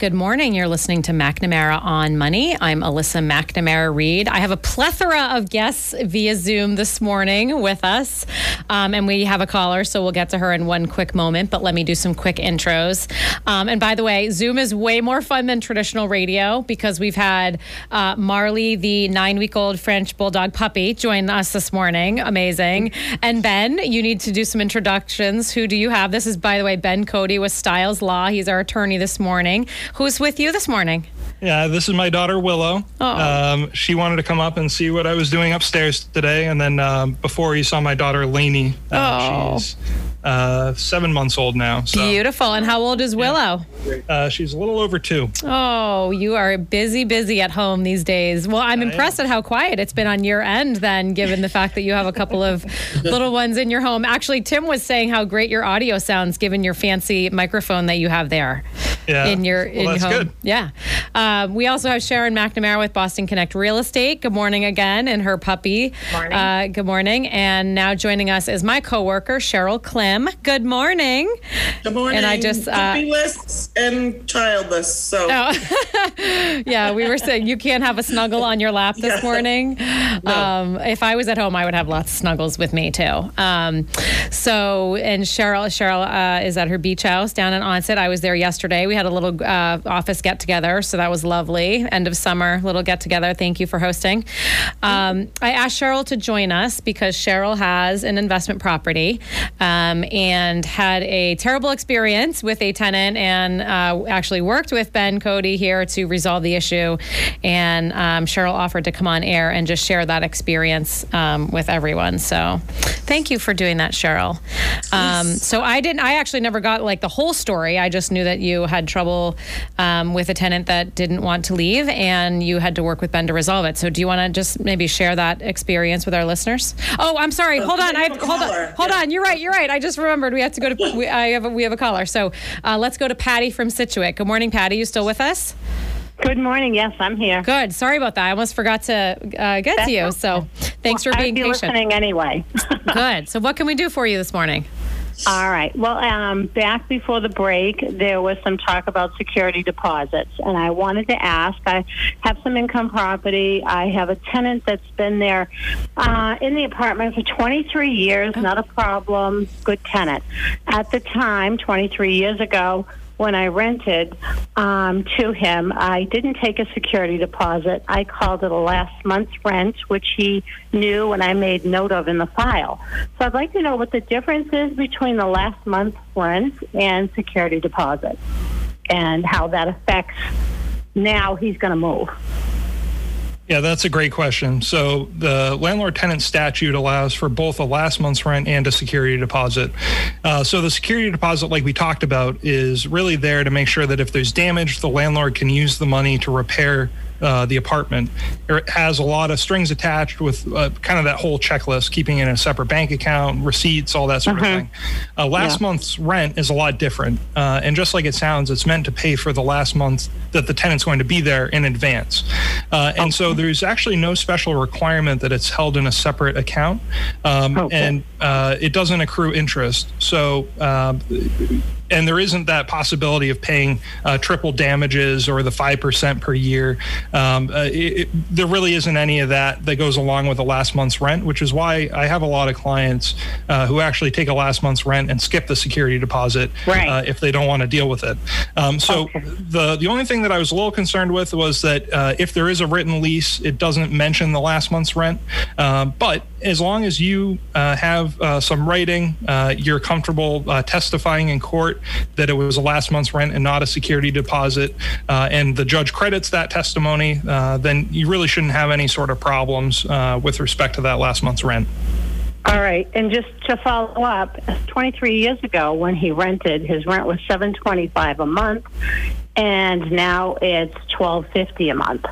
Good morning. You're listening to McNamara on Money. I'm Alyssa McNamara Reed. I have a plethora of guests via Zoom this morning with us, um, and we have a caller, so we'll get to her in one quick moment. But let me do some quick intros. Um, and by the way, Zoom is way more fun than traditional radio because we've had uh, Marley, the nine-week-old French bulldog puppy, join us this morning. Amazing. And Ben, you need to do some introductions. Who do you have? This is, by the way, Ben Cody with Styles Law. He's our attorney this morning. Who's with you this morning? Yeah, this is my daughter Willow. Oh. Um, she wanted to come up and see what I was doing upstairs today, and then um, before you saw my daughter Lainey. Uh, Oh. She's uh, seven months old now. So Beautiful. And how old is Willow? uh, she's a little over two. Oh, you are busy, busy at home these days. Well, I'm impressed at how quiet it's been on your end, then, given the fact that you have a couple of little ones in your home. Actually, Tim was saying how great your audio sounds, given your fancy microphone that you have there Yeah. in your Well, in your that's home. good. Yeah. Um, we also have Sharon McNamara with Boston Connect Real Estate. Good morning again, and her puppy. Morning. Uh, good morning. And now joining us is my coworker Cheryl Clem. Good morning. Good morning. And I just, uh, puppyless and childless. So Oh, yeah, we were saying you can't have a snuggle on your lap this Yeah. morning. Um, if I was at home, I would have lots of snuggles with me too. Um, so, and Cheryl, Cheryl uh, is at her beach house down in Onset. I was there yesterday. We had a little uh, office get together, so that was lovely. End of summer, little get together. Thank you for hosting. Um, I asked Cheryl to join us because Cheryl has an investment property um, and had a terrible experience with a tenant and uh, actually worked with Ben Cody here to resolve the issue. And um, Cheryl offered to come on air and just share that experience um, with everyone. So thank you for doing that, Cheryl. Um, so I didn't, I actually never got like the whole story. I just knew that you had trouble um, with a tenant that didn't want to leave and you had to work with Ben to resolve it. So do you want to just maybe share that experience with our listeners? Oh, I'm sorry. Hold on. I have, hold on. Hold Yeah. on. You're right. You're right. I just remembered we have to go to, we, I have a, we have a caller. So uh, let's go to Patty from Scituate. Good morning, Patty. You still with us? Good morning. Yes, I'm here. Good. Sorry about that. I almost forgot to uh, get to you. So thanks for I'd being be patient. listening anyway. Good. So what can we do for you this morning? All right. Well, um, back before the break, there was some talk about security deposits, and I wanted to ask. I have some income property. I have a tenant that's been there uh, in the apartment for 23 years. Not a problem. Good tenant. At the time, 23 years ago. When I rented um, to him, I didn't take a security deposit. I called it a last month's rent, which he knew and I made note of in the file. So I'd like to know what the difference is between the last month's rent and security deposit and how that affects now he's going to move. Yeah, that's a great question. So the landlord tenant statute allows for both a last month's rent and a security deposit. Uh, so the security deposit, like we talked about, is really there to make sure that if there's damage, the landlord can use the money to repair uh, the apartment. It has a lot of strings attached with uh, kind of that whole checklist, keeping in a separate bank account, receipts, all that sort of thing. Uh, last Yeah. month's rent is a lot different. Uh, and just like it sounds, it's meant to pay for the last month that the tenant's going to be there in advance. Uh, and so there's actually no special requirement that it's held in a separate account. Um, Okay. And uh, it doesn't accrue interest. So, um, and there isn't that possibility of paying uh, triple damages or the 5% per year. Um, uh, it, it, there really isn't any of that that goes along with the last month's rent, which is why I have a lot of clients uh, who actually take a last month's rent and skip the security deposit Right. uh, if they don't want to deal with it. Um, so Okay. the the only thing that I was a little concerned with was that uh, if there is a written lease, it doesn't mention the last month's rent. Um, but as long as you uh, have uh, some writing, uh, you're comfortable uh, testifying in court that it was a last month's rent and not a security deposit, uh, and the judge credits that testimony, uh, then you really shouldn't have any sort of problems uh, with respect to that last month's rent. All right, and just to follow up, 23 years ago when he rented, his rent was 725 a month, and now it's 1250 a month.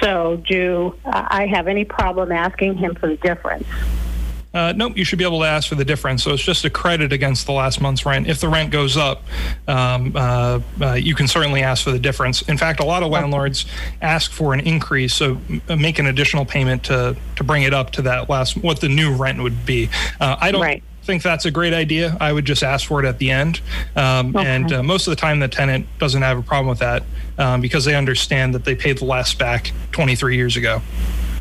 So, do uh, I have any problem asking him for the difference? Uh, nope, you should be able to ask for the difference. So it's just a credit against the last month's rent. If the rent goes up, um, uh, uh, you can certainly ask for the difference. In fact, a lot of landlords ask for an increase, so make an additional payment to to bring it up to that last what the new rent would be. Uh, I don't. Right. Think that's a great idea. I would just ask for it at the end, um, Okay. and uh, most of the time the tenant doesn't have a problem with that um, because they understand that they paid the last back 23 years ago.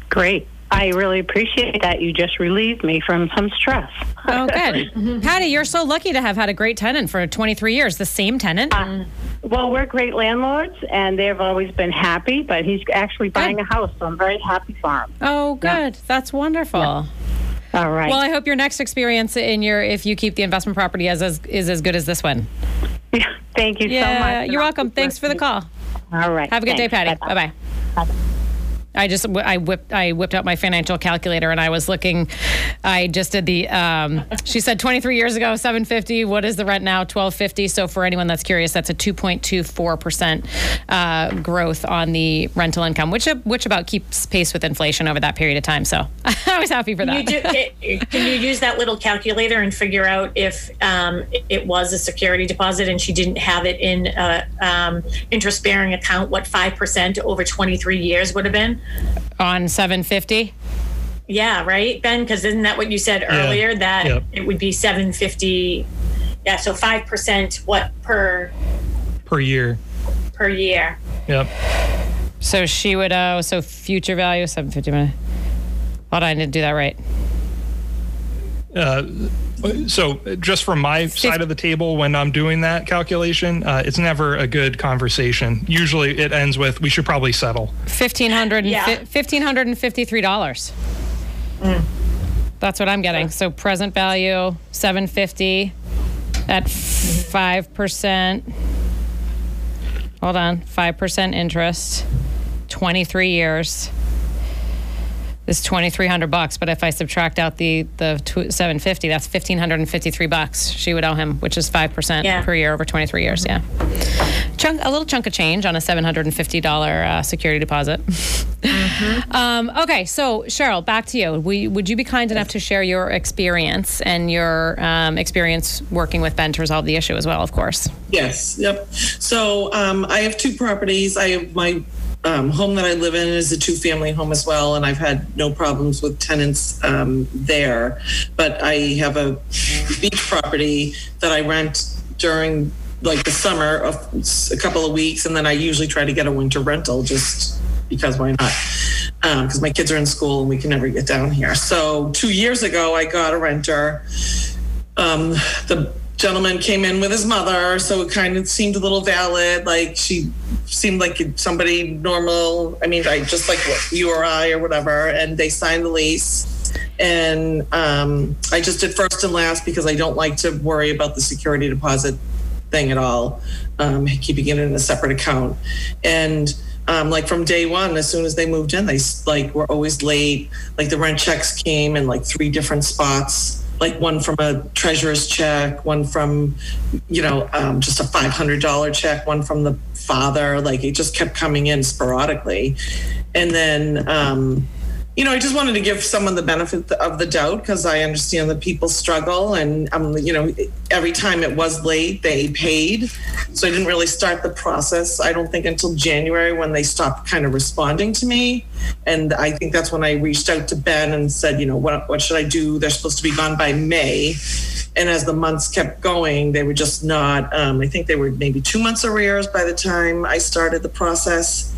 Great. I really appreciate that. You just relieved me from some stress. Oh, good. Patty, you're so lucky to have had a great tenant for 23 years. The same tenant? Uh, well, we're great landlords, and they've always been happy, but he's actually buying a house, so I'm very happy for him. oh, good. That's wonderful. All right. Well, I hope your next experience in your, if you keep the investment property, is as, is as good as this one. Thank you so Yeah, much. you're welcome. Thanks for the call. All right. Have a good day, Thanks. Patty. Bye bye. I just I whipped I whipped out my financial calculator and I was looking. I just did the. Um, she said 23 years ago 750. What is the rent now? 1250. So for anyone that's curious, that's a 2.24 percent uh, growth on the rental income, which which about keeps pace with inflation over that period of time. So I was happy for Can you, that. do, can- you use that little calculator and figure out if um, it was a security deposit and she didn't have it in a um, interest bearing account, what 5% over 23 years would have been? On 750. Yeah, right, Ben? Because isn't that what you said earlier? That Yep. it would be 750. Yeah, so 5% what per per year. per year? Yep. So she would owe so future value 750. minus- Hold on, I didn't do that right. Uh, so just from my side of the table when i'm doing that calculation uh, it's never a good conversation usually it ends with we should probably settle Fifteen hundred Yeah. fifteen hundred and fifty-three dollars. That's what I'm getting. So present value seven fifty at five percent. Hold on, five percent interest, twenty-three years. This twenty-three hundred bucks, but if I subtract out the the seven fifty, that's fifteen hundred and fifty-three bucks she would owe him, which is five percent Yeah. per year over twenty-three years. Yeah, chunk a little chunk of change on a seven hundred and fifty dollar uh, security deposit. Um, okay, so Cheryl, back to you. We, would you be kind enough to share your experience and your um, experience working with Ben to resolve the issue as well, of course? Yes, yep. So um, I have two properties. I have my um, home that I live in is a two family home as well, and I've had no problems with tenants um, there. But I have a beach property that I rent during like the summer of a couple of weeks, and then I usually try to get a winter rental just because why not? Because my kids are in school and we can never get down here. So two years ago, I got a renter um, the gentleman came in with his mother, so it kind of seemed a little valid. Like she seemed like somebody normal. I mean, I just like you or I or whatever. And they signed the lease. And um, I just did first and last because I don't like to worry about the security deposit thing at all, um, keeping it in a separate account. And um, like from day one, as soon as they moved in, they like were always late. Like the rent checks came in like three different spots like one from a treasurer's check, one from, you know, um, just a $500 check, one from the father. Like it just kept coming in sporadically. And then, um, you know, I just wanted to give someone the benefit of the doubt because I understand that people struggle, and um, you know, every time it was late, they paid. So I didn't really start the process. I don't think until January when they stopped kind of responding to me, and I think that's when I reached out to Ben and said, you know, what what should I do? They're supposed to be gone by May, and as the months kept going, they were just not. Um, I think they were maybe two months arrears by the time I started the process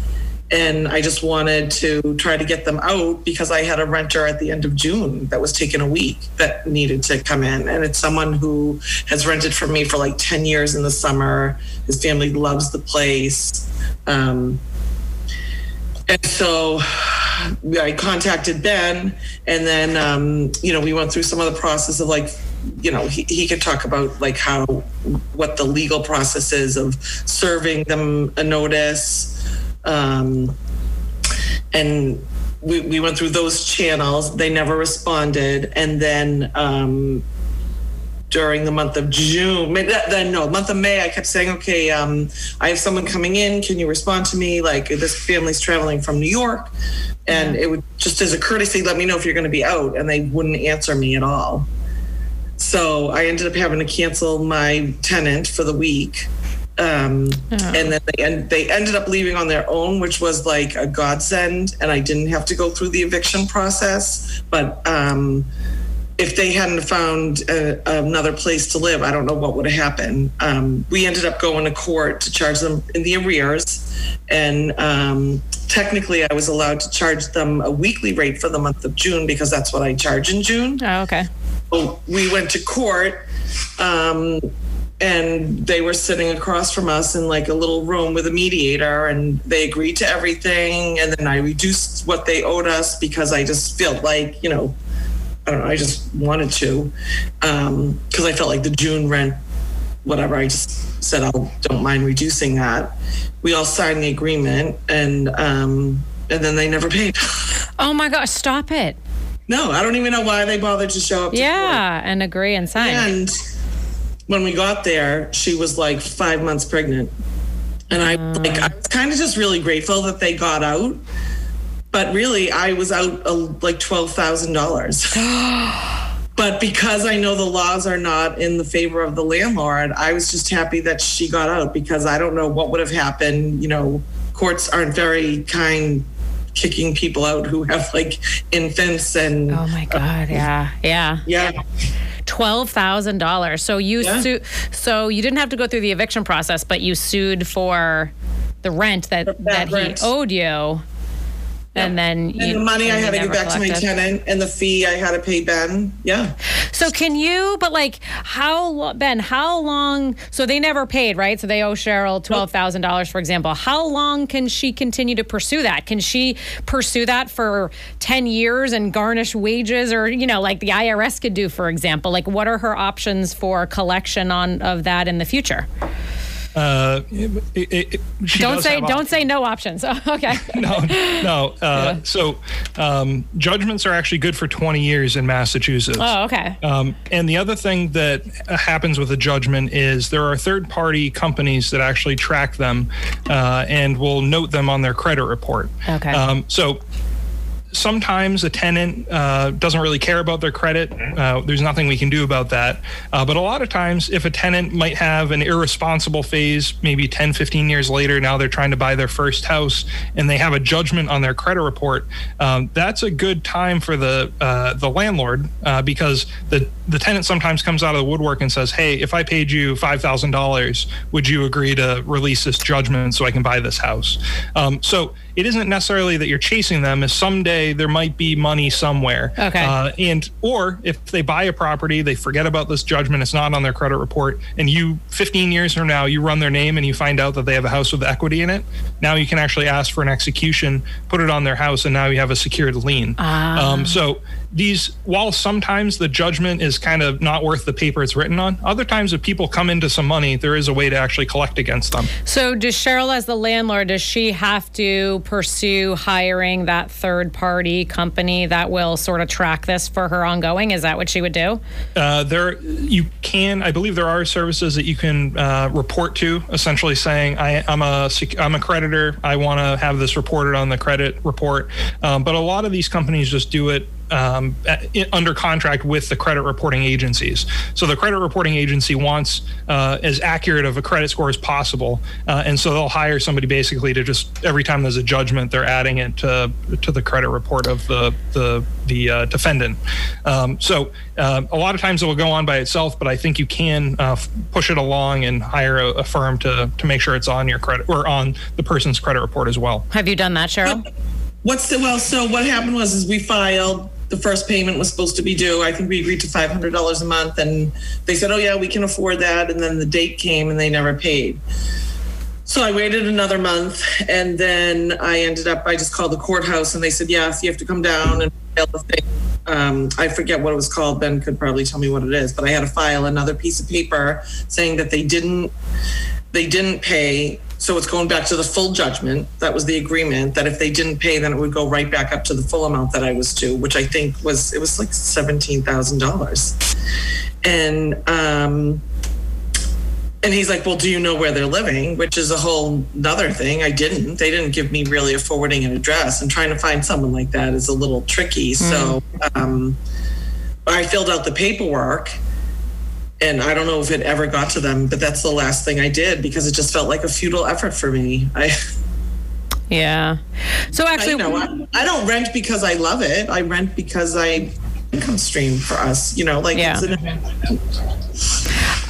and I just wanted to try to get them out because I had a renter at the end of June that was taking a week that needed to come in. And it's someone who has rented from me for like 10 years in the summer. His family loves the place. Um, and so I contacted Ben, and then, um, you know, we went through some of the process of like, you know, he, he could talk about like how, what the legal process is of serving them a notice um, and we, we went through those channels. They never responded. And then um, during the month of June, then no, month of May, I kept saying, okay, um, I have someone coming in. Can you respond to me? Like this family's traveling from New York. And it would just as a courtesy, let me know if you're going to be out. And they wouldn't answer me at all. So I ended up having to cancel my tenant for the week. Um, oh. And then they, en- they ended up leaving on their own, which was like a godsend. And I didn't have to go through the eviction process. But um, if they hadn't found a, another place to live, I don't know what would have happened. Um, we ended up going to court to charge them in the arrears. And um, technically, I was allowed to charge them a weekly rate for the month of June because that's what I charge in June. Oh, okay. So we went to court. Um, and they were sitting across from us in like a little room with a mediator and they agreed to everything and then i reduced what they owed us because i just felt like you know i don't know i just wanted to because um, i felt like the june rent whatever i just said i don't mind reducing that. We all signed the agreement and um, and then they never paid. Oh my gosh stop it. No i don't even know why they bothered to show up yeah and agree and sign. And when we got there, she was like five months pregnant. And I like I was kind of just really grateful that they got out. But really, I was out uh, like twelve thousand dollars. but because I know the laws are not in the favor of the landlord, I was just happy that she got out because I don't know what would have happened. You know, courts aren't very kind kicking people out who have like infants and oh my god yeah yeah yeah twelve thousand dollars. So you yeah. su- so you didn't have to go through the eviction process, but you sued for the rent that that, that rent. he owed you. And then and the money I had to give back to my tenant and the fee I had to pay Ben. Yeah. So can you? But like, how Ben? How long? So they never paid, right? So they owe Cheryl twelve thousand dollars, for example. How long can she continue to pursue that? Can she pursue that for ten years and garnish wages, or you know, like the IRS could do, for example? Like, what are her options for collection on of that in the future? Uh, it, it, don't say don't say no options. okay. no, no. Uh, yeah. So um, judgments are actually good for 20 years in Massachusetts. Oh, okay. Um, and the other thing that happens with a judgment is there are third-party companies that actually track them uh, and will note them on their credit report. Okay. Um, so sometimes a tenant uh, doesn't really care about their credit. Uh, there's nothing we can do about that. Uh, but a lot of times, if a tenant might have an irresponsible phase, maybe 10, 15 years later, now they're trying to buy their first house and they have a judgment on their credit report, um, that's a good time for the uh, the landlord uh, because the the tenant sometimes comes out of the woodwork and says, "Hey, if I paid you five thousand dollars, would you agree to release this judgment so I can buy this house?" Um, so it isn't necessarily that you're chasing them. Is someday way there might be money somewhere. Okay. Uh, and or if they buy a property, they forget about this judgment. It's not on their credit report, and you 15 years from now you run their name and you find out that they have a house with equity in it. Now you can actually ask for an execution, put it on their house, and now you have a secured lien. Um, so these, while sometimes the judgment is kind of not worth the paper it's written on, other times if people come into some money, there is a way to actually collect against them. So, does Cheryl, as the landlord, does she have to pursue hiring that third party company that will sort of track this for her ongoing? Is that what she would do? Uh, there, you can, I believe there are services that you can uh, report to, essentially saying, I, I'm a, I'm a creditor. I want to have this reported on the credit report. Um, but a lot of these companies just do it um, under contract with the credit reporting agencies. So the credit reporting agency wants uh, as accurate of a credit score as possible, uh, and so they'll hire somebody basically to just every time there's a judgment, they're adding it to to the credit report of the the the uh, defendant. Um, so uh, a lot of times it will go on by itself, but I think you can uh, f- push it along and hire a, a firm to to make sure it's on your credit or on the person's credit report as well. Have you done that, Cheryl? What's the well? So what happened was is we filed. The first payment was supposed to be due. I think we agreed to five hundred dollars a month, and they said, "Oh yeah, we can afford that." And then the date came, and they never paid. So I waited another month, and then I ended up. I just called the courthouse, and they said, "Yes, you have to come down and file the thing." Um, I forget what it was called. Ben could probably tell me what it is, but I had to file another piece of paper saying that they didn't they didn't pay so it's going back to the full judgment. That was the agreement that if they didn't pay then it would go right back up to the full amount that i was due which i think was it was like $17000 and um and he's like well do you know where they're living? Which is a whole nother thing. I didn't. They didn't give me really a forwarding an address and trying to find someone like that is a little tricky. So um i filled out the paperwork and I don't know if it ever got to them, but that's the last thing I did because it just felt like a futile effort for me. I, Yeah. So actually, you know, I, I don't rent because I love it. I rent because I income stream for us. You know, like Yeah.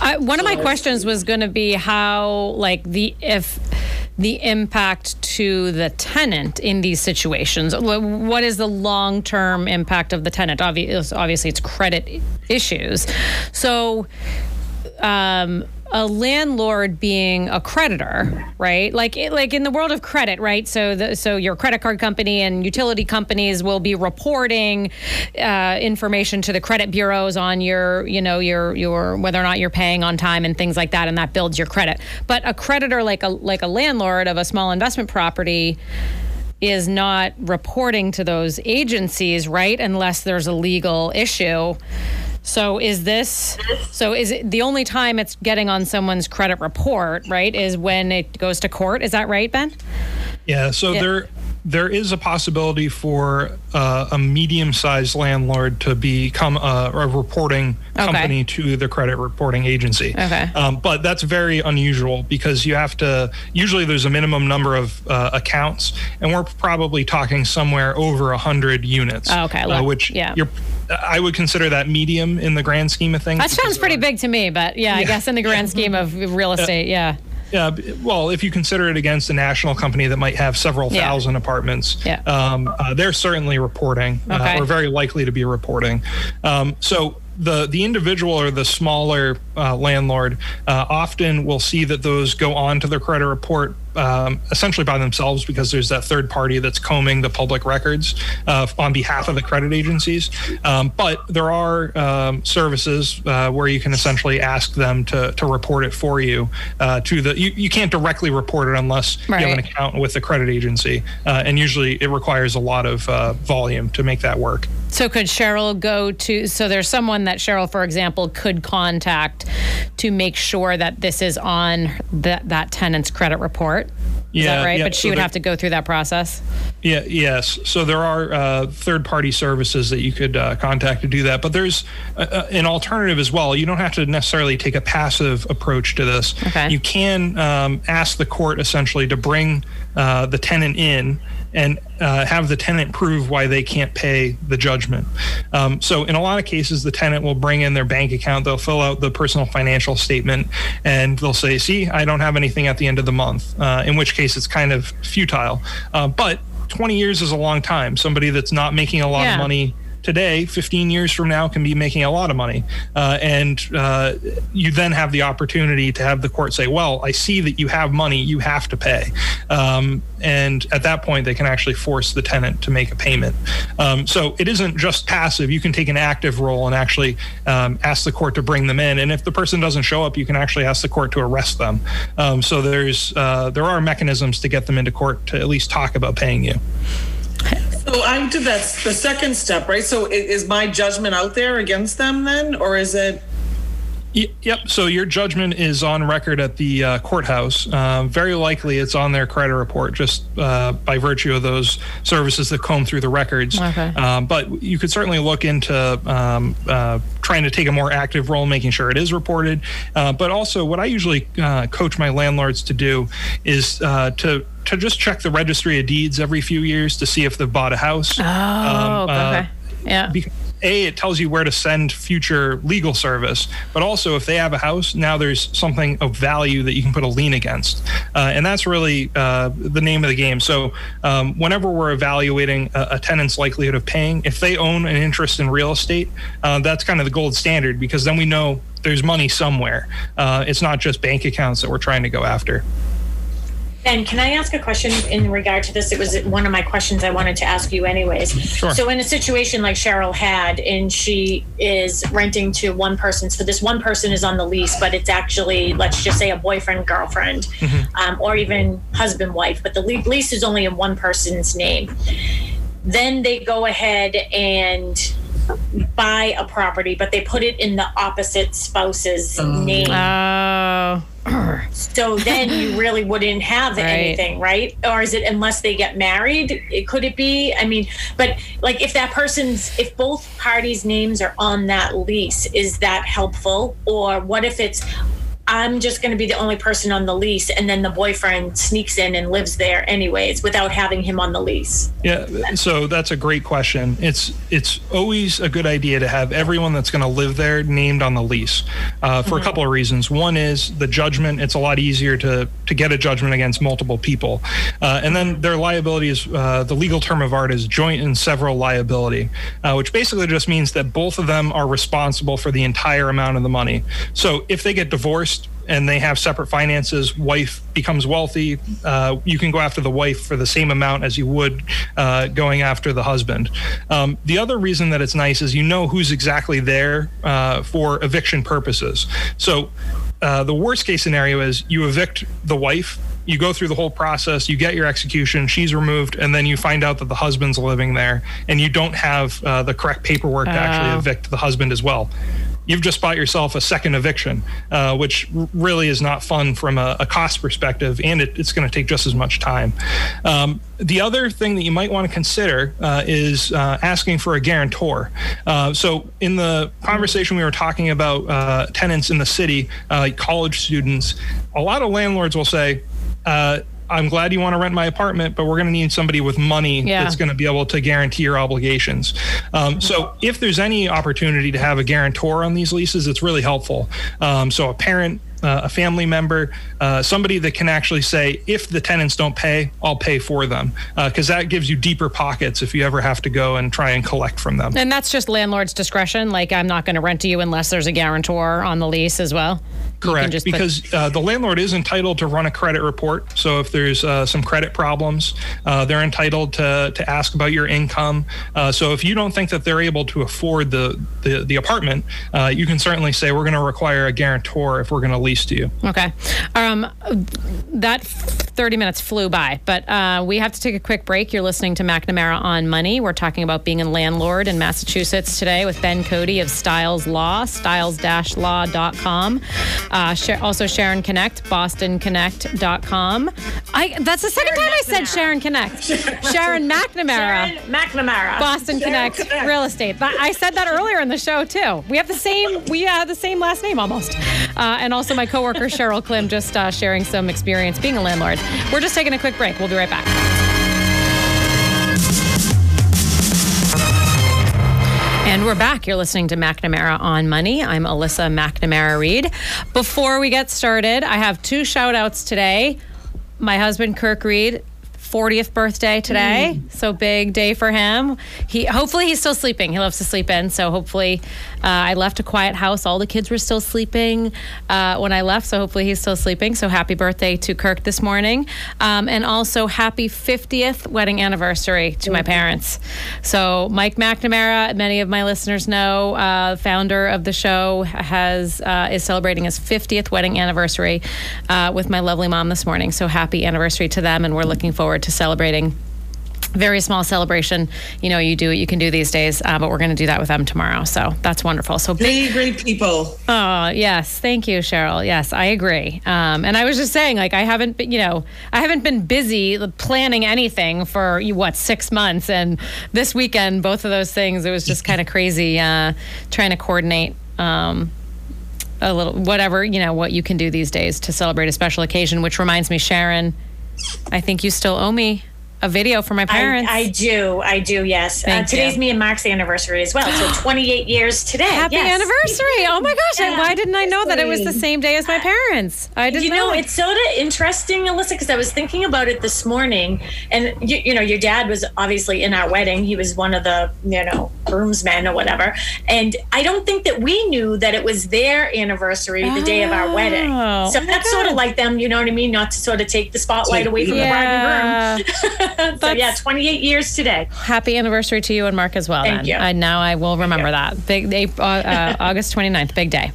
I, one of my questions was going to be how, like, the if the impact to the tenant in these situations. What is the long term impact of the tenant? Obvious, obviously, it's credit issues. So, um, a landlord being a creditor, right? Like it, like in the world of credit, right? So the, so your credit card company and utility companies will be reporting uh, information to the credit bureaus on your, you know, your your whether or not you're paying on time and things like that, and that builds your credit. But a creditor like a like a landlord of a small investment property is not reporting to those agencies, right? Unless there's a legal issue. So is this so is it the only time it's getting on someone's credit report, right, is when it goes to court? Is that right, Ben? Yeah, so Yeah. there there is a possibility for uh, a medium-sized landlord to become a, a reporting Okay. company to the credit reporting agency. Okay. Um, but that's very unusual because you have to. Usually, there's a minimum number of uh, accounts, and we're probably talking somewhere over a hundred units. Oh, okay, uh, which yeah. you're. I would consider that medium in the grand scheme of things. That sounds pretty big to me, but yeah, I guess in the grand scheme of real estate, yeah. Yeah, well, if you consider it against a national company that might have several Yeah. thousand apartments, Yeah. um, uh, they're certainly reporting Okay. uh, or very likely to be reporting. Um, so the the individual or the smaller uh, landlord uh, often will see that those go on to their credit report um, essentially by themselves because there's that third party that's combing the public records uh, on behalf of the credit agencies. Um, but there are um, services uh, where you can essentially ask them to, to report it for you uh, to the. You, you can't directly report it unless you have an account with the credit agency, uh, and usually it requires a lot of uh, volume to make that work. So could Cheryl go to so there's someone that Cheryl, for example, could contact to make sure that this is on that that tenant's credit report? Is Yeah, that right? yeah, But she so would have to go through that process. Yeah, yes. So there are uh, third-party services that you could uh, contact to do that, but there's uh, uh, an alternative as well. You don't have to necessarily take a passive approach to this. Okay. You can um, ask the court essentially to bring uh, the tenant in and uh, have the tenant prove why they can't pay the judgment. Um, so in a lot of cases, the tenant will bring in their bank account. They'll fill out the personal financial statement, and they'll say, "See, I don't have anything at the end of the month." Uh, in which case, it's kind of futile. Uh, but 20 years is a long time. Somebody that's not making a lot Yeah. of money today, 15 years from now, can be making a lot of money. Uh, and uh, you then have the opportunity to have the court say, well, I see that you have money, you have to pay. Um, and at that point, they can actually force the tenant to make a payment. Um, so it isn't just passive. You can take an active role and actually um, ask the court to bring them in. And if the person doesn't show up, you can actually ask the court to arrest them. Um, so there's uh, there are mechanisms to get them into court to at least talk about paying you. So I'm to that the second step, right? So i- is my judgment out there against them then, or is it? Y- Yep. So your judgment is on record at the uh, courthouse. Uh, very likely, it's on their credit report, just uh, by virtue of those services that comb through the records. Okay. Um, but you could certainly look into um, uh, trying to take a more active role, in making sure it is reported. Uh, but also, what I usually uh, coach my landlords to do is uh, to to just check the registry of deeds every few years to see if they've bought a house. Oh, Um, uh, okay. Yeah. because a it tells you where to send future legal service but also if they have a house now there's something of value that you can put a lien against uh, and that's really uh, the name of the game so um, whenever we're evaluating a, a tenant's likelihood of paying if they own an interest in real estate uh, that's kind of the gold standard because then we know there's money somewhere uh, it's not just bank accounts that we're trying to go after Ben, can I ask a question in regard to this? It was one of my questions I wanted to ask you, anyways. Sure. So, in a situation like Cheryl had, and she is renting to one person, so this one person is on the lease, but it's actually, let's just say, a boyfriend, girlfriend, um, or even husband, wife, but the lease is only in one person's name. Then they go ahead and buy a property, but they put it in the opposite spouse's oh. name. Oh. So then you really wouldn't have Right. anything, right? Or is it unless they get married? It, could it be? I mean, but like if that person's, if both parties' names are on that lease, is that helpful? Or what if it's, I'm just going to be the only person on the lease, and then the boyfriend sneaks in and lives there anyways without having him on the lease? Yeah, so that's a great question. It's it's always a good idea to have everyone that's going to live there named on the lease uh, for a couple of reasons. One is the judgment; it's a lot easier to to get a judgment against multiple people, uh, and then their liability is uh, the legal term of art is joint and several liability, uh, which basically just means that both of them are responsible for the entire amount of the money. So if they get divorced and they have separate finances, wife becomes wealthy, uh, you can go after the wife for the same amount as you would uh, going after the husband. Um, the other reason that it's nice is you know who's exactly there uh, for eviction purposes. So uh, the worst case scenario is you evict the wife. You go through the whole process, you get your execution, she's removed, and then you find out that the husband's living there, and you don't have uh, the correct paperwork to actually Oh. evict the husband as well you've just bought yourself a second eviction, uh, which really is not fun from a, a cost perspective, and it, it's going to take just as much time. Um, the other thing that you might want to consider uh, is uh, asking for a guarantor. Uh, so, in the conversation we were talking about uh, tenants in the city, uh, college students, a lot of landlords will say, I'm glad you want to rent my apartment, but we're going to need somebody with money Yeah. that's going to be able to guarantee your obligations. Um, so, if there's any opportunity to have a guarantor on these leases, it's really helpful. Um, so, a parent, uh, a family member, uh, somebody that can actually say, if the tenants don't pay, I'll pay for them, because that gives you deeper pockets if you ever have to go and try and collect from them. And that's just landlord's discretion. Like, I'm not going to rent to you unless there's a guarantor on the lease as well. Correct, just put- because uh, the landlord is entitled to run a credit report. So if there's uh, some credit problems, uh, they're entitled to to ask about your income. Uh, so if you don't think that they're able to afford the the, the apartment, uh, you can certainly say we're going to require a guarantor if we're going to lease to you. Okay. Um, that 30 minutes flew by, but uh, we have to take a quick break. You're listening to McNamara on Money. We're talking about being a landlord in Massachusetts today with Ben Cody of Styles Law, styles-law.com. Uh, also Sharon Connect, bostonconnect.com. I, that's the second Sharon time I said Sharon Connect. Sharon McNamara. Sharon McNamara. Boston Connect, Connect. Real Estate. I said that earlier in the show too. We have the same. We have the same last name almost. Uh, and also my coworker Cheryl Klim just uh, sharing some experience being a landlord. We're just taking a quick break. We'll be right back. And we're back. You're listening to McNamara on Money. I'm Alyssa McNamara Reed. Before we get started, I have two shout outs today. My husband, Kirk Reed, 40th birthday today. Mm. So big day for him. He hopefully he's still sleeping. He loves to sleep in. So hopefully uh, I left a quiet house. All the kids were still sleeping uh, when I left. So hopefully he's still sleeping. So happy birthday to Kirk this morning. Um, and also happy 50th wedding anniversary to my parents. So Mike McNamara, many of my listeners know, uh, founder of the show, has uh, is celebrating his 50th wedding anniversary uh, with my lovely mom this morning. So happy anniversary to them. And we're looking forward to celebrating very small celebration. You know, you do what you can do these days, uh, but we're going to do that with them tomorrow. So that's wonderful. So big, great people. Oh yes, thank you, Cheryl. Yes, I agree. Um, and I was just saying, like, I haven't been, you know, I haven't been busy planning anything for what six months, and this weekend, both of those things, it was just kind of crazy uh, trying to coordinate. Um, a little whatever you know what you can do these days to celebrate a special occasion which reminds me sharon i think you still owe me a video for my parents. I, I do. I do. Yes. Uh, today's you. me and Mark's anniversary as well. So 28 years today. Happy yes. anniversary! Oh my gosh! Yeah. Why didn't I know that it was the same day as my parents? I didn't. You know, know it's sort of interesting, Alyssa, because I was thinking about it this morning, and you, you know, your dad was obviously in our wedding. He was one of the you know groomsmen or whatever, and I don't think that we knew that it was their anniversary the day of our wedding. Oh, so that's sort of like them. You know what I mean? Not to sort of take the spotlight away from yeah. the bride and groom. so yeah, 28 years today. Happy anniversary to you and Mark as well. Thank then. you. And now I will remember that. Big uh, uh, August 29th, big day.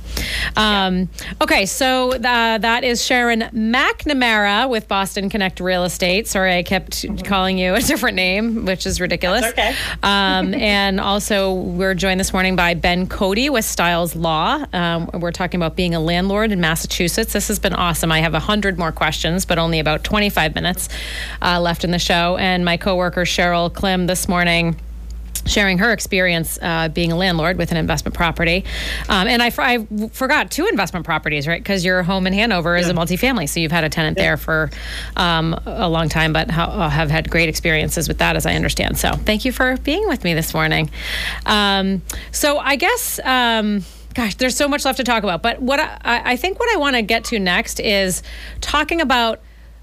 Um, yeah. Okay, so uh, that is Sharon McNamara with Boston Connect Real Estate. Sorry, I kept mm-hmm. calling you a different name, which is ridiculous. That's okay. um, and also, we're joined this morning by Ben Cody with Styles Law. Um, we're talking about being a landlord in Massachusetts. This has been awesome. I have 100 more questions, but only about 25 minutes uh, left in the show. And my coworker Cheryl Klim this morning sharing her experience uh, being a landlord with an investment property. Um, and I, I, forgot two investment properties, right? Because your home in Hanover is yeah. a multifamily. So you've had a tenant yeah. there for um, a long time, but ha- uh, have had great experiences with that, as I understand. So thank you for being with me this morning. Um, so I guess. Um, gosh, there's so much left to talk about. But what I, I think what I want to get to next is talking about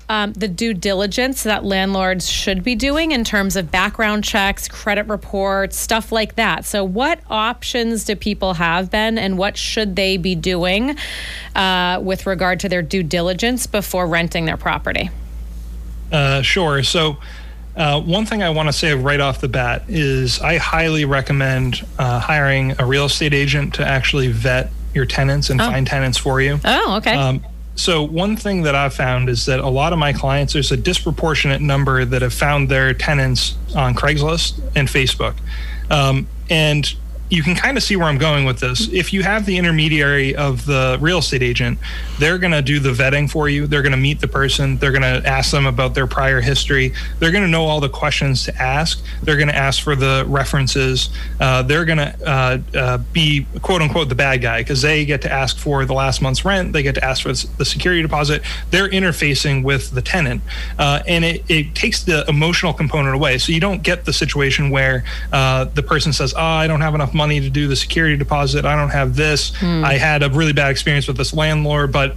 um, the due diligence that landlords should be doing in terms of background checks, credit reports, stuff like that. So, what options do people have, Ben, and what should they be doing uh, with regard to their due diligence before renting their property? Uh, sure. So, uh, one thing I want to say right off the bat is I highly recommend uh, hiring a real estate agent to actually vet your tenants and oh. find tenants for you. Oh, okay. Um, so one thing that I've found is that a lot of my clients, there's a disproportionate number that have found their tenants on Craigslist and Facebook. Um, and you can kind of see where I'm going with this. If you have the intermediary of the real estate agent, they're going to do the vetting for you. They're going to meet the person. They're going to ask them about their prior history. They're going to know all the questions to ask. They're going to ask for the references. Uh, they're going to uh, uh, be quote unquote the bad guy because they get to ask for the last month's rent. They get to ask for the security deposit. They're interfacing with the tenant, uh, and it, it takes the emotional component away. So you don't get the situation where uh, the person says, "Oh, I don't have enough." Money to do the security deposit. I don't have this. Hmm. I had a really bad experience with this landlord, but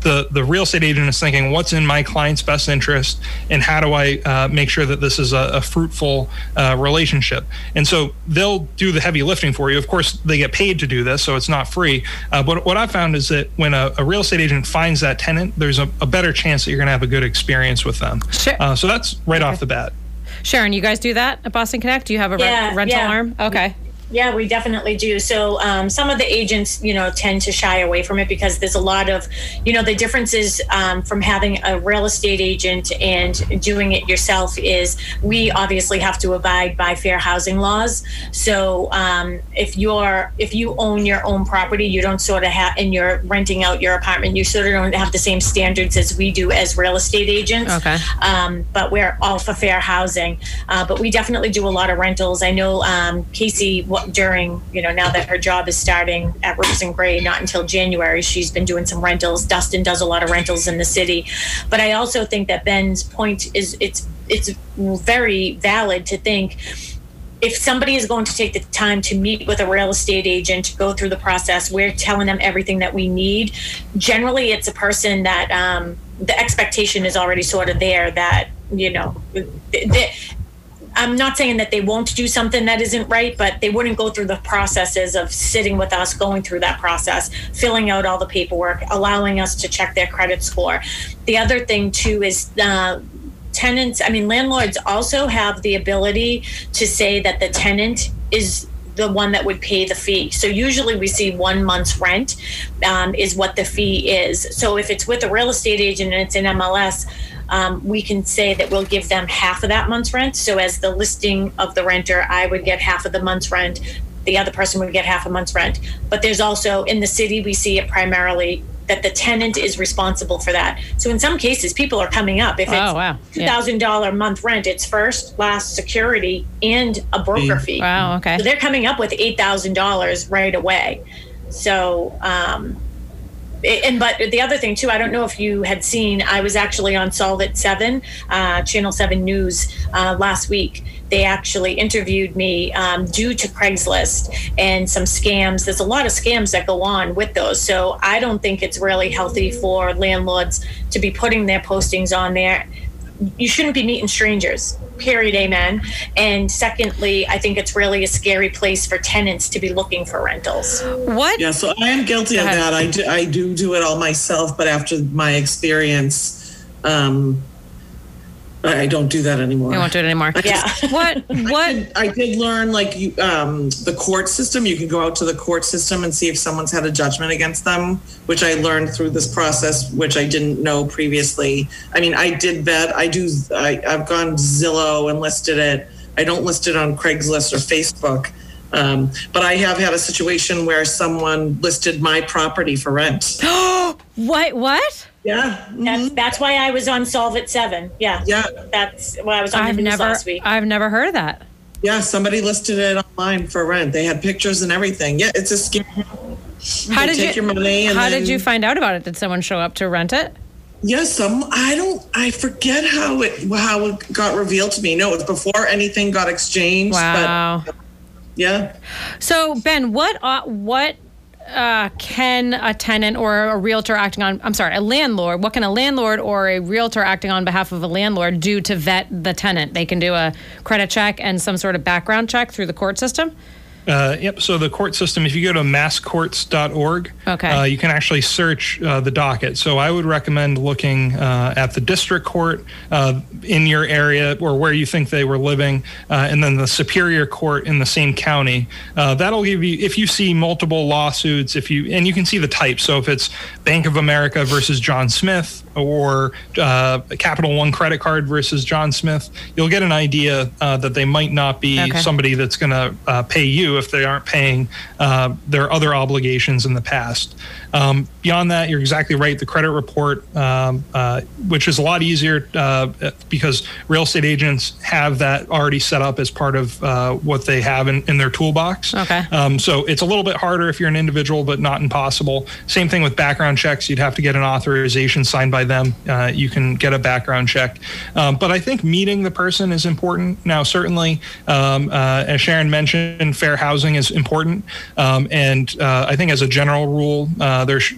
the the real estate agent is thinking, what's in my client's best interest, and how do I uh, make sure that this is a, a fruitful uh, relationship? And so they'll do the heavy lifting for you. Of course, they get paid to do this, so it's not free. Uh, but what I found is that when a, a, real estate agent finds that tenant, there's a, a better chance that you're going to have a good experience with them. Sure. Uh, so that's right okay. off the bat. Sharon, you guys do that at Boston Connect? Do you have a yeah, rental yeah. arm? Okay. Yeah, we definitely do. So um, some of the agents, you know, tend to shy away from it because there's a lot of, you know, the differences um, from having a real estate agent and doing it yourself is we obviously have to abide by fair housing laws. So um, if you're if you own your own property, you don't sort of have and you're renting out your apartment, you sort of don't have the same standards as we do as real estate agents. Okay. Um, but we're all for fair housing. Uh, but we definitely do a lot of rentals. I know um, Casey during, you know, now that her job is starting at Ropes and Gray, not until January, she's been doing some rentals. Dustin does a lot of rentals in the city. But I also think that Ben's point is it's it's very valid to think if somebody is going to take the time to meet with a real estate agent, to go through the process, we're telling them everything that we need. Generally, it's a person that um, the expectation is already sort of there that you know, I'm not saying that they won't do something that isn't right, but they wouldn't go through the processes of sitting with us, going through that process, filling out all the paperwork, allowing us to check their credit score. The other thing too is uh, tenants. I mean, landlords also have the ability to say that the tenant is the one that would pay the fee. So usually we see one month's rent um, is what the fee is. So if it's with a real estate agent and it's in MLS, um, we can say that we'll give them half of that month's rent. So as the listing of the renter, I would get half of the month's rent. The other person would get half a month's rent. But there's also in the city, we see it primarily that the tenant is responsible for that. So in some cases, people are coming up. If it's Oh, wow. two Yeah. thousand dollar month rent, it's first, last security, and a broker fee. Wow. Okay. So they're coming up with eight thousand dollars right away. So, um, and but the other thing too, I don't know if you had seen. I was actually on Solve Seven, uh, Channel Seven News uh, last week. They actually interviewed me um, due to Craigslist and some scams. There's a lot of scams that go on with those. So I don't think it's really healthy for landlords to be putting their postings on there you shouldn't be meeting strangers period amen and secondly i think it's really a scary place for tenants to be looking for rentals What? Yeah, so I am guilty of that. I do, I do do it all myself, but after my experience, um, I I don't do that anymore. We won't do it anymore. yeah What? What? I did learn like you, um, the court system. You can go out to the court system and see if someone's had a judgment against them, which I learned through this process, which I didn't know previously. I mean, I did vet. I do. I, I've gone Zillow and listed it. I don't list it on Craigslist or Facebook. Um, but I have had a situation where someone listed my property for rent. What? What? Yeah. that's, that's why i was on solve at 7 yeah Yeah. that's why i was on I've the news never. last week I've never heard of that. Yeah. Somebody listed it online for rent. They had pictures and everything. Yeah. It's a scam. How They did take you? your money and how did you find out about it? Did someone show up to rent it? Yes, some I don't I forget how it how it got revealed to me. No, it was before anything got exchanged. Wow. But yeah. So Ben, what? Uh, what? Uh, can a tenant or a realtor acting on I'm sorry, a landlord, what can a landlord or a realtor acting on behalf of a landlord do to vet the tenant? They can do a credit check and some sort of background check through the court system. Uh, yep. So the court system, if you go to masscourts.org, Okay. uh, you can actually search uh, the docket. So I would recommend looking uh, at the district court uh, in your area or where you think they were living, uh, and then the superior court in the same county. Uh, that'll give you, if you see multiple lawsuits, if you and you can see the type. So if it's Bank of America versus John Smith or uh, Capital One credit card versus John Smith, you'll get an idea uh, that they might not be Okay. somebody that's going to uh, pay you if they aren't paying uh, their other obligations in the past. Um, beyond that, you're exactly right. The credit report, um, uh, which is a lot easier uh, because real estate agents have that already set up as part of uh, what they have in, in their toolbox. Okay. Um, so it's a little bit harder if you're an individual, but not impossible. Same thing with background checks. You'd have to get an authorization signed by them. Uh, you can get a background check. Um, but I think meeting the person is important. Now, certainly, um, uh, as Sharon mentioned, fair housing is important. Um, and uh, I think as a general rule, uh, there sh-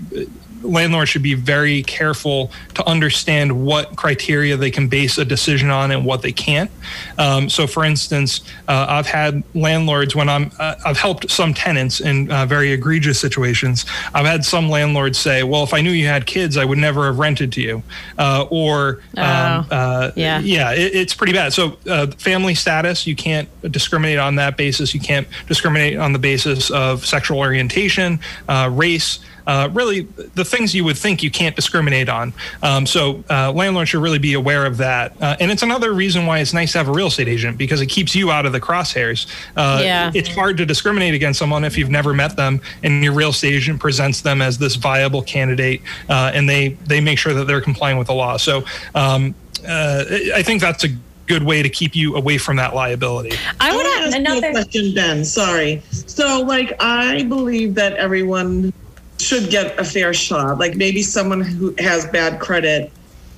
landlords should be very careful to understand what criteria they can base a decision on and what they can't. Um, so, for instance, uh, I've had landlords when I'm uh, I've helped some tenants in uh, very egregious situations. I've had some landlords say, "Well, if I knew you had kids, I would never have rented to you," uh, or um, Oh, uh, yeah. yeah, it, it's pretty bad. So, uh, family status, you can't discriminate on that basis. You can't discriminate on the basis of sexual orientation, uh, race. Uh, really, the things you would think you can't discriminate on. Um, so, uh, landlords should really be aware of that. Uh, and it's another reason why it's nice to have a real estate agent because it keeps you out of the crosshairs. Uh, Yeah. It's hard to discriminate against someone if you've never met them and your real estate agent presents them as this viable candidate uh, and they, they make sure that they're complying with the law. So, um, uh, I think that's a good way to keep you away from that liability. I would wanna ask you another- question, Ben. Sorry. So, like, I believe that everyone should get a fair shot. Like, maybe someone who has bad credit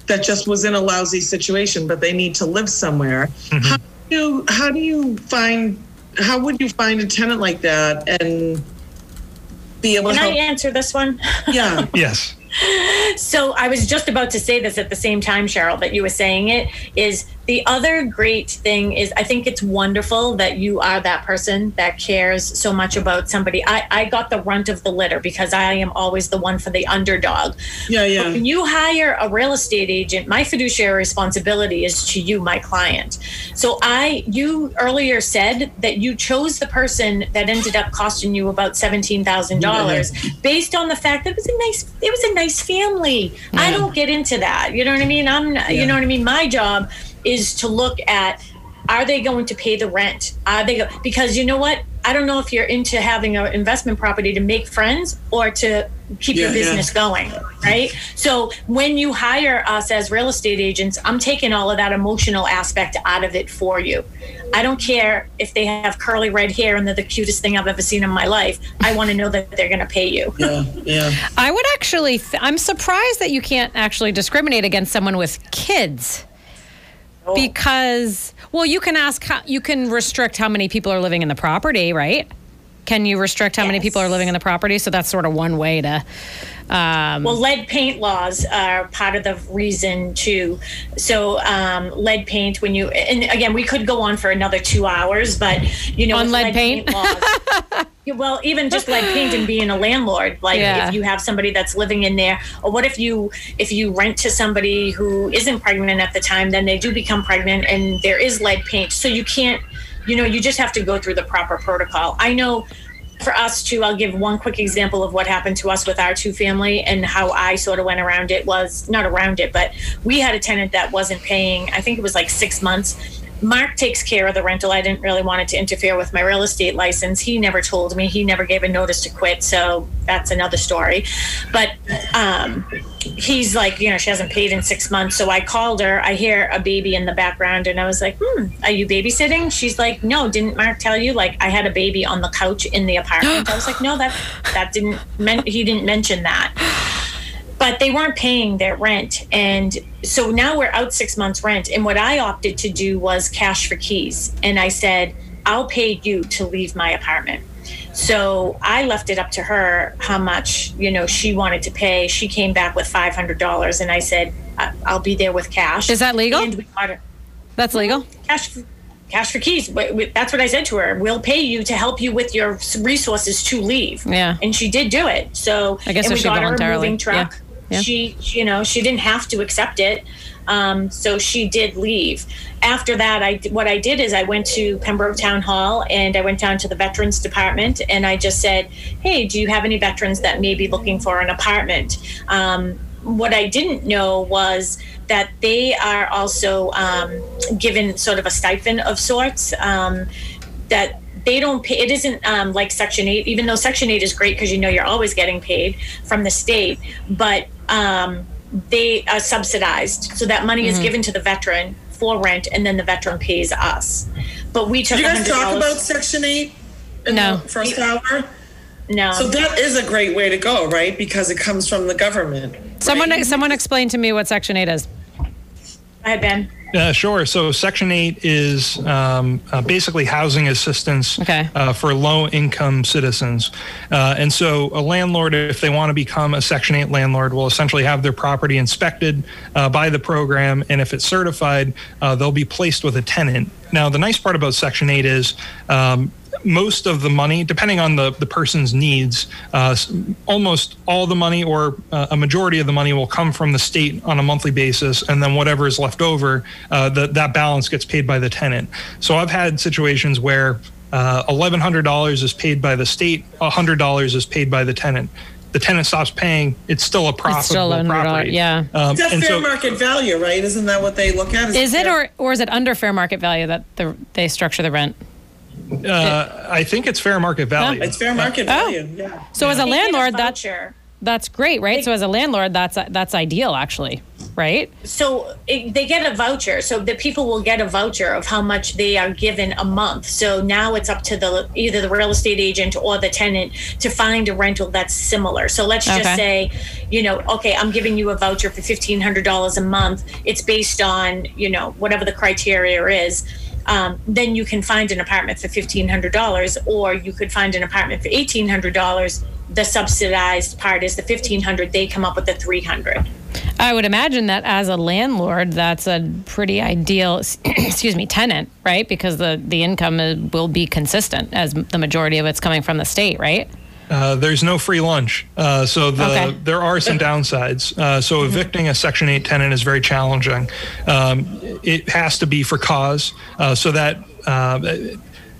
that just was in a lousy situation, but they need to live somewhere. Mm-hmm. How do you how do you find how would you find a tenant like that and be able can to i answer this one Yeah. Yes. so I was just about to say this at the same time, Cheryl, that you were saying it. Is the other great thing is I think it's wonderful that you are that person that cares so much about somebody. I, I got the runt of the litter because I am always the one for the underdog. Yeah, yeah. But when you hire a real estate agent, my fiduciary responsibility is to you, my client. So I, you earlier said that you chose the person that ended up costing you about seventeen thousand dollars based on the fact that it was a nice, it was a nice family. I don't get into that. You know what I mean? I'm, you know what I mean. My job is to look at are they going to pay the rent? Are they go- because you know what? I don't know if you're into having an investment property to make friends or to keep your Yeah, yeah. business going, right? So when you hire us as real estate agents, I'm taking all of that emotional aspect out of it for you. I don't care if they have curly red hair and they're the cutest thing I've ever seen in my life. I want to know that they're going to pay you. Yeah, yeah. I would actually, th- I'm surprised that you can't actually discriminate against someone with kids. Oh. Because, well, you can ask, how, you can restrict how many people are living in the property, right? Can you restrict how many people are living in the property? So that's sort of one way to. Um, Well, lead paint laws are part of the reason too. So, um, lead paint, when you, and again, we could go on for another two hours, but you know, On with lead paint? laws, well, even just lead paint and being a landlord, like Yeah. if you have somebody that's living in there, or what if you if you rent to somebody who isn't pregnant at the time, then they do become pregnant, and there is lead paint, so you can't, you know, you just have to go through the proper protocol. I know for us too, I'll give one quick example of what happened to us with our two family and how I sort of went around it was not around it, but we had a tenant that wasn't paying, I think it was like six months. Mark takes care of the rental. I didn't really want it to interfere with my real estate license. He never told me. He never gave a notice to quit. So that's another story. But um, he's like, you know, she hasn't paid in six months. So I called her. I hear a baby in the background, and I was like, hmm, are you babysitting? She's like, no, didn't Mark tell you? Like, I had a baby on the couch in the apartment. I was like, no, that that didn't. Men- he didn't mention that but they weren't paying their rent. And so now we're out six months rent. And what i opted to do was cash for keys. And i said i'll pay you to leave my apartment. So i left it up to her how much you know she wanted to pay. She came back with $500 and i said "I- i'll be there with cash. Is that legal? and we her that's legal? cash cash for keys. That's what i said to her. We'll pay you to help you with your resources to leave. Yeah. and she did do it. So I guess and we got her a moving truck. yeah. Yeah. she you know she didn't have to accept it. Um, so she did leave. After that i what i did is i went to pembroke town hall and i went down to the veterans department and i just said hey do you have any veterans that may be looking for an apartment? Um, what i didn't know was that they are also um, given sort of a stipend of sorts um, that they don't pay it isn't um, like section 8 even though section 8 is great because you know you're always getting paid from the state but um, they are subsidized so that money is Mm-hmm. given to the veteran for rent and then the veteran pays us but we took Did you guys talk about Section 8 in No. the first hour? no So that is a great way to go, right? Because it comes from the government. Someone, right? someone explain to me what Section 8 is. i had been Uh, sure. So Section 8 is um, uh, basically housing assistance Okay. uh, for low income citizens. Uh, and so a landlord, if they want to become a Section 8 landlord, will essentially have their property inspected uh, by the program. And if it's certified, uh, they'll be placed with a tenant. Now, the nice part about Section 8 is um, most of the money, depending on the, the person's needs, uh, almost all the money or uh, a majority of the money will come from the state on a monthly basis. And then whatever is left over, uh, that that balance gets paid by the tenant. So I've had situations where uh, $1,100 is paid by the state, $100 is paid by the tenant. The tenant stops paying, it's still a profitable It's still $100, property. yeah. Um, That's and fair so- market value, right? Isn't that what they look at? Is it fair- or or is it under fair market value that the, they structure the rent? Uh, I think it's fair market value. It's fair market Oh. value. Yeah. So as a They get landlord, that's that's great, right? So as a landlord, that's that's ideal, actually, right? so it, they get a voucher so the people will get a voucher of how much they are given a month so now it's up to the either the real estate agent or the tenant to find a rental that's similar so let's Okay. just say you know okay i'm giving you a voucher for $1500 a month it's based on you know whatever the criteria is um, then you can find an apartment for $1500 or you could find an apartment for $1800 the subsidized part is the 1500 they come up with the 300 I would imagine that as a landlord, that's a pretty ideal, excuse me, tenant, right? Because the the income will be consistent as the majority of it's coming from the state, right? Uh, there's no free lunch, uh, so the, Okay. there are some downsides. Uh, so evicting a Section 8 tenant is very challenging. Um, it has to be for cause, uh, so that uh,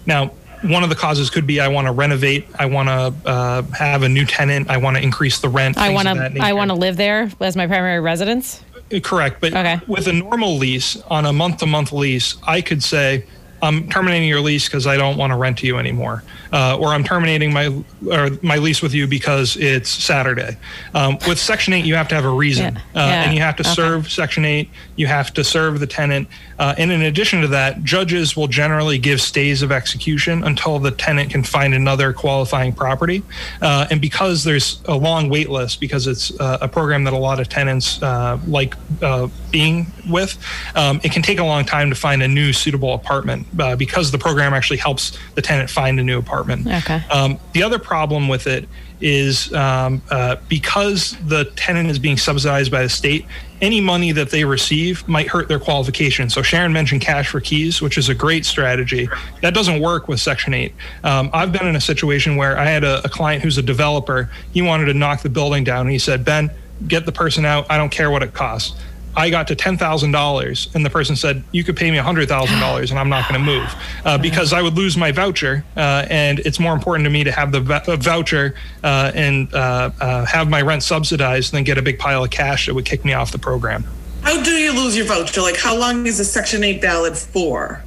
now one of the causes could be I want to renovate, I want to uh, have a new tenant, I want to increase the rent. I want to I want to live there as my primary residence. Correct. But Okay. with a normal lease, on a month to month lease, I could say, I'm terminating your lease because I don't want to rent to you anymore. Uh, or I'm terminating my or my lease with you because it's Saturday. Um, with Section 8, you have to have a reason. Yeah. Uh, Yeah. And you have to Okay. serve Section 8. You have to serve the tenant. Uh, and in addition to that, judges will generally give stays of execution until the tenant can find another qualifying property. Uh, and because there's a long wait list, because it's uh, a program that a lot of tenants uh, like uh, being with, um, it can take a long time to find a new suitable apartment uh, because the program actually helps the tenant find a new apartment. Okay. Um, the other problem with it is um, uh, because the tenant is being subsidized by the state, any money that they receive might hurt their qualification. So Sharon mentioned cash for keys, which is a great strategy. That doesn't work with Section 8. Um, I've been in a situation where I had a, a client who's a developer. He wanted to knock the building down, and he said, Ben, get the person out. I don't care what it costs. I got to ten thousand dollars, and the person said, "You could pay me hundred thousand dollars, and I'm not going to move uh, because I would lose my voucher, uh, and it's more important to me to have the v- uh, voucher uh, and uh, uh, have my rent subsidized than get a big pile of cash that would kick me off the program." How do you lose your voucher? Like, how long is a Section 8 valid for?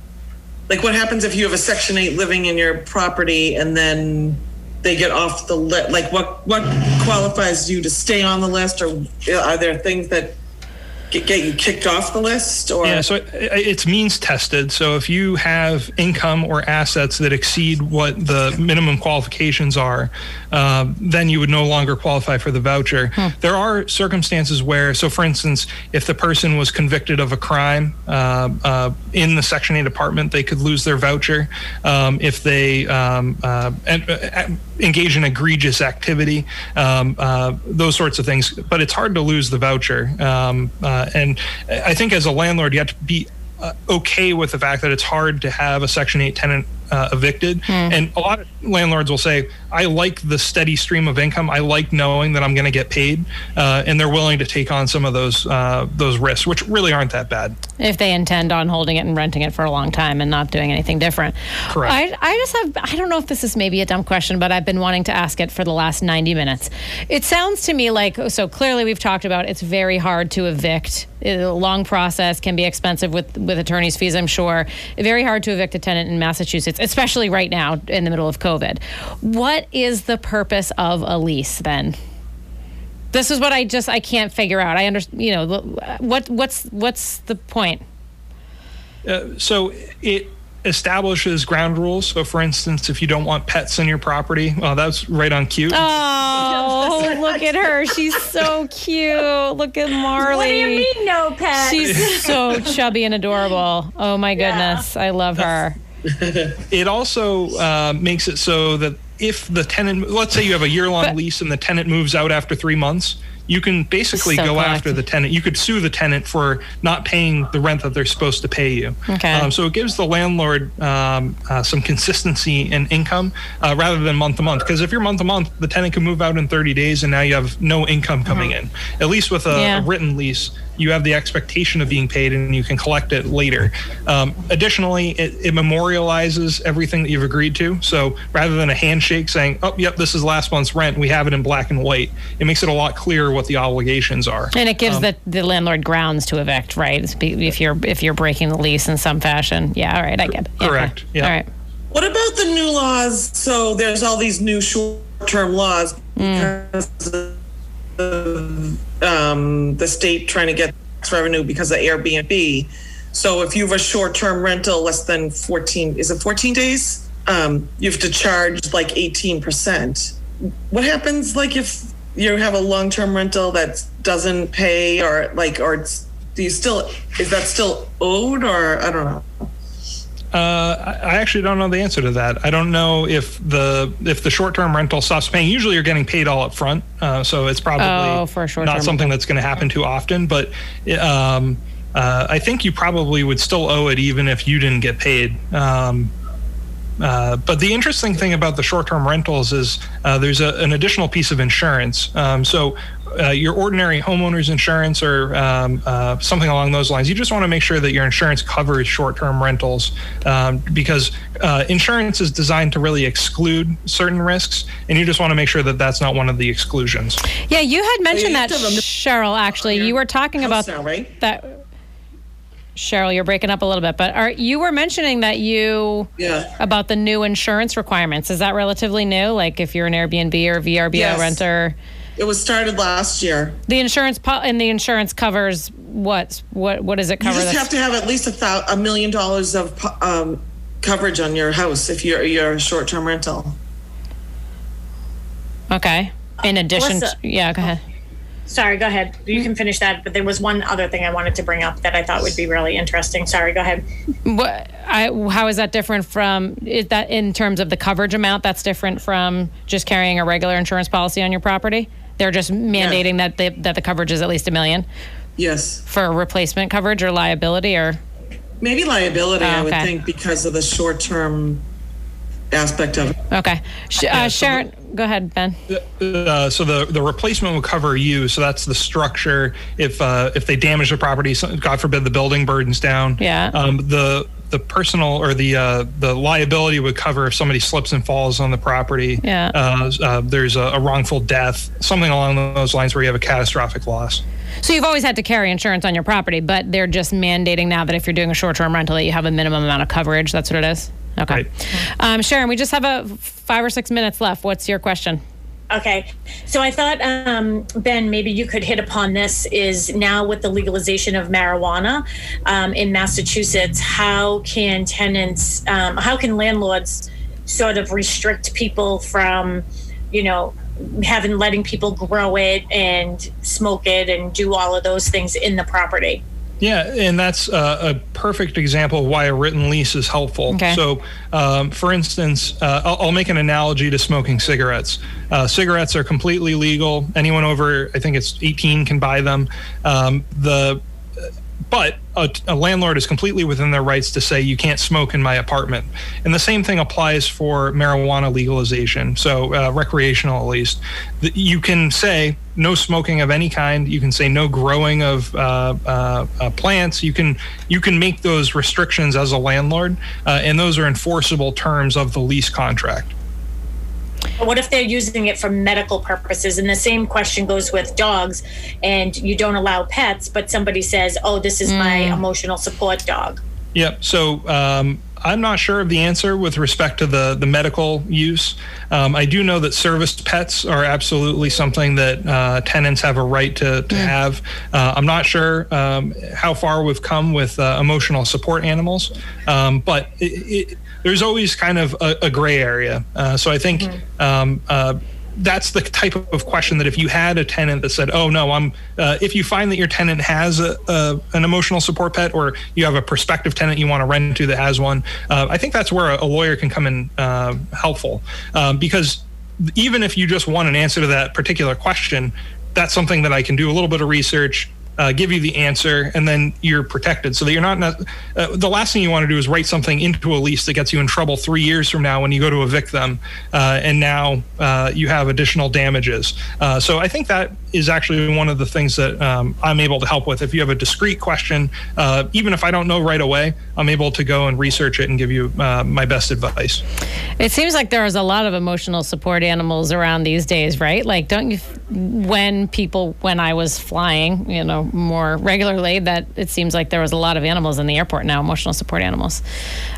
Like, what happens if you have a Section 8 living in your property and then they get off the list? Like, what, what qualifies you to stay on the list? Or are there things that get, get you kicked off the list? Or Yeah, so it, it's means tested. So if you have income or assets that exceed what the minimum qualifications are, uh, then you would no longer qualify for the voucher. There are circumstances where, so for instance, if the person was convicted of a crime uh, uh, in the Section 8 apartment, they could lose their voucher. Um, if they um, uh, en- uh, engage in egregious activity, um, uh, those sorts of things. But it's hard to lose the voucher. Um, uh, and I think as a landlord, you have to be uh, okay with the fact that it's hard to have a Section 8 tenant uh, evicted. And a lot of landlords will say, I like the steady stream of income. I like knowing that I'm going to get paid. Uh, and they're willing to take on some of those uh, those risks, which really aren't that bad. if they intend on holding it and renting it for a long time and not doing anything different. Correct. I, I just have, I don't know if this is maybe a dumb question, but I've been wanting to ask it for the last 90 minutes. It sounds to me like, so clearly we've talked about it's very hard to evict. It's a long process, can be expensive with, with attorney's fees, I'm sure. Very hard to evict a tenant in Massachusetts, especially right now in the middle of COVID. What is the purpose of a lease then? This is what I just I can't figure out. I understand, you know, what what's what's the point? Uh, so it establishes ground rules. So, for instance, if you don't want pets in your property, well, that's right on cue. Oh, look at her. She's so cute. Look at Marley. what do you mean no pet She's so chubby and adorable. Oh my goodness. I love her. It also uh, makes it so that if the tenant, let's say you have a year long lease and the tenant moves out after three months, you can basically So go after the tenant. You could sue the tenant for not paying the rent that they're supposed to pay you. Okay. Um, so it gives the landlord um, uh, some consistency in income uh, rather than month to month. Because if you're month to month, the tenant can move out in 30 days and now you have no income coming in. At least with a, Yeah. a written lease, you have the expectation of being paid and you can collect it later. Um, additionally, it, it memorializes everything that you've agreed to. So rather than a handshake saying, oh, yep, this is last month's rent, we have it in black and white, it makes it a lot clearer what the obligations are. And it Um, gives the, the landlord grounds to evict, right? If you're if you're breaking the lease in some fashion. Yeah, all right, I get it. Yeah, Correct, okay. yeah. All right. What about the new laws? So there's all these new short-term laws because of um, the state trying to get tax revenue because of Airbnb. So if you have a short-term rental less than 14, is it 14 days? Um, you have to charge like 18%. What happens like if you have a long-term rental that doesn't pay or like or do you still is that still owed or I don't know. Uh, I actually don't know the answer to that. I don't know if the if the short term rental stops paying. Usually, you're getting paid all up front, uh, so it's probably Oh, for a short-term not something that's going to happen too often. But um, uh, I think you probably would still owe it even if you didn't get paid. Um, uh, but the interesting thing about the short-term rentals is uh, there's a, an additional piece of insurance. Um, so uh, your ordinary homeowner's insurance or um, uh, something along those lines, you just want to make sure that your insurance covers short-term rentals um, because uh, insurance is designed to really exclude certain risks, and you just want to make sure that that's not one of the exclusions. Yeah, you had mentioned that, have to remember- Cheryl. Actually, you were talking about House now, right? that. Cheryl, you're breaking up a little bit, but are you were mentioning that you Yeah. about the new insurance requirements? Is that relatively new? Like if you're an Airbnb or VRBO Yes. renter, It was started last year. the insurance po- and the insurance covers what? What what does it cover? You just have to have at least a, thou- a million dollars of um, coverage on your house if you're you're a short term rental. okay. In addition, Melissa- to, yeah, go ahead. Sorry, go ahead. You can finish that. But there was one other thing I wanted to bring up that I thought would be really interesting. Sorry, go ahead. What, I, how is that different from is that in terms of the coverage amount? That's different from just carrying a regular insurance policy on your property. They're just mandating that the, that the coverage is at least a million Yes, for replacement coverage or liability or maybe liability. I would Oh, think because of the short term aspect of it. okay. Sh- uh, Sharon, go ahead, Ben. Uh, so the the replacement will cover you. So that's the structure. If uh, if they damage the property, God forbid the building burdens down. Yeah. Um, the the personal or the uh, the liability would cover if somebody slips and falls on the property. Yeah. Uh, uh, there's a, a wrongful death, something along those lines, where you have a catastrophic loss. So you've always had to carry insurance on your property, but they're just mandating now that if you're doing a short-term rental, that you have a minimum amount of coverage. That's what it is. Okay. Right. Um, Sharon, we just have a five or six minutes left. What's your question? Okay. So I thought, um, Ben, maybe you could hit upon this is now with the legalization of marijuana um, in Massachusetts, how can tenants, um, how can landlords sort of restrict people from, you know, having letting people grow it and smoke it and do all of those things in the property? Yeah, and that's uh, a perfect example of why a written lease is helpful. Okay. So, um, for instance, uh, I'll, I'll make an analogy to smoking cigarettes. Uh, cigarettes are completely legal. Anyone over, I think it's 18, can buy them. Um, the but a, a landlord is completely within their rights to say you can't smoke in my apartment. And the same thing applies for marijuana legalization. So uh, recreational, at least, you can say no smoking of any kind. You can say no growing of uh, uh, uh, plants. You can you can make those restrictions as a landlord, uh, and those are enforceable terms of the lease contract. But what if they're using it for medical purposes? And the same question goes with dogs, and you don't allow pets, but somebody says, "Oh, this is my emotional support dog." Yep. So um, I'm not sure of the answer with respect to the the medical use. Um, I do know that service pets are absolutely something that uh, tenants have a right to, to have. Uh, I'm not sure um, how far we've come with uh, emotional support animals, um, but it, it, there's always kind of a, a gray area. Uh, so I think. Um, uh, that's the type of question that if you had a tenant that said, "Oh no, I'm," uh, if you find that your tenant has a, a, an emotional support pet, or you have a prospective tenant you want to rent to that has one, uh, I think that's where a, a lawyer can come in uh, helpful um, because even if you just want an answer to that particular question, that's something that I can do a little bit of research. Uh, give you the answer, and then you're protected, so that you're not. Uh, the last thing you want to do is write something into a lease that gets you in trouble three years from now when you go to evict them, uh, and now uh, you have additional damages. Uh, so I think that is actually one of the things that um, I'm able to help with. If you have a discrete question, uh, even if I don't know right away, I'm able to go and research it and give you my best advice. It seems like there's a lot of emotional support animals around these days, right? Like, don't you, when people, when I was flying, you know, more regularly, that it seems like there was a lot of animals in the airport now, emotional support animals.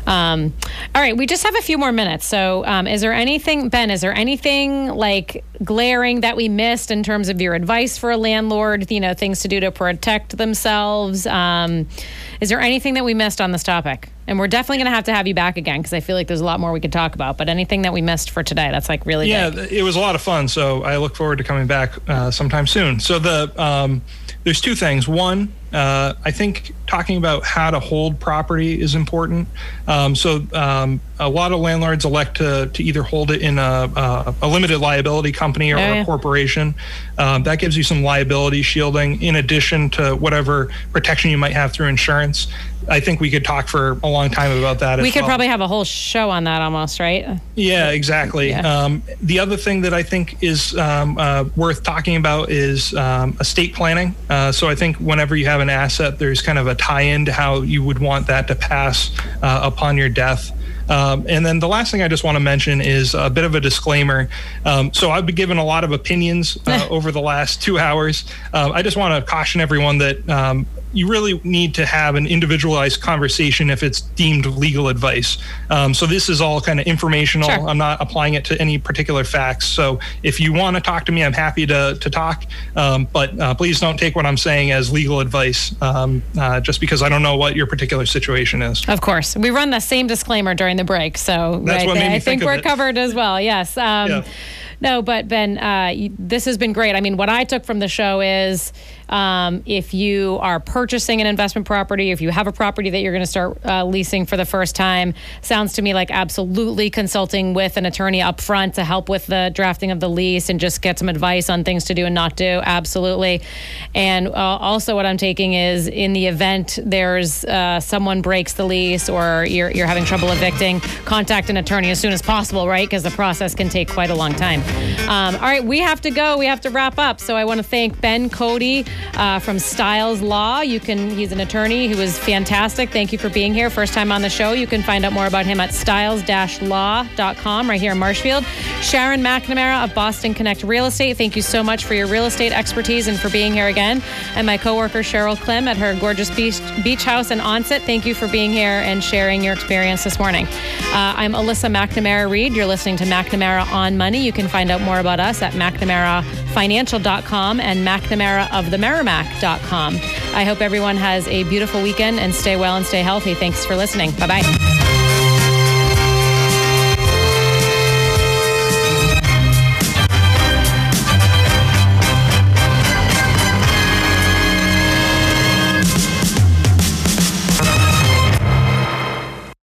Um, all right, we just have a few more minutes. So, um, is there anything, Ben, is there anything like glaring that we missed in terms of your advice for a landlord, you know, things to do to protect themselves? Um, is there anything that we missed on this topic? And we're definitely going to have to have you back again because I feel like there's a lot more we could talk about. But anything that we missed for today, that's like really Yeah, big. it was a lot of fun. So I look forward to coming back uh, sometime soon. So the um, there's two things. One, uh, I think talking about how to hold property is important. Um, so um, a lot of landlords elect to, to either hold it in a, a, a limited liability company or, Oh, yeah. a corporation. Um, that gives you some liability shielding in addition to whatever protection you might have through insurance. I think we could talk for a long time about that. We could well. probably have a whole show on that almost, right? Yeah, exactly. Yeah. Um, the other thing that I think is um, uh, worth talking about is um, estate planning. Uh, so I think whenever you have an asset, there's kind of a tie-in to how you would want that to pass uh, upon your death. Um, and then the last thing I just want to mention is a bit of a disclaimer. Um, so I've been given a lot of opinions uh, over the last two hours. Um, I just want to caution everyone that um, you really need to have an individualized conversation if it's deemed legal advice. Um, so this is all kind of informational. Sure. I'm not applying it to any particular facts. So if you want to talk to me, I'm happy to to talk. Um, but uh, please don't take what I'm saying as legal advice, um, uh, just because I don't know what your particular situation is. Of course. We run the same disclaimer during the break. So That's right what made there, me I think we're it. covered as well. Yes. Um, Yeah. No, but Ben, uh, this has been great. I mean, what I took from the show is um, if you are purchasing an investment property, if you have a property that you're going to start uh, leasing for the first time, sounds to me like absolutely consulting with an attorney up front to help with the drafting of the lease and just get some advice on things to do and not do. Absolutely. And uh, also, what I'm taking is in the event there's uh, someone breaks the lease or you're, you're having trouble evicting, contact an attorney as soon as possible, right? Because the process can take quite a long time. Um, all right, we have to go. We have to wrap up. So I want to thank Ben Cody uh, from Styles Law. You can he's an attorney who is fantastic. Thank you for being here. First time on the show. You can find out more about him at styles-law.com right here in Marshfield. Sharon McNamara of Boston Connect Real Estate. Thank you so much for your real estate expertise and for being here again. And my coworker Cheryl Klim at her gorgeous beach, beach house in Onset. Thank you for being here and sharing your experience this morning. Uh, I'm Alyssa McNamara Reed. You're listening to McNamara on Money. You can find out more about us at McNamaraFinancial.com and McNamaraofthemerrimack.com. I hope everyone has a beautiful weekend and stay well and stay healthy. Thanks for listening. Bye bye.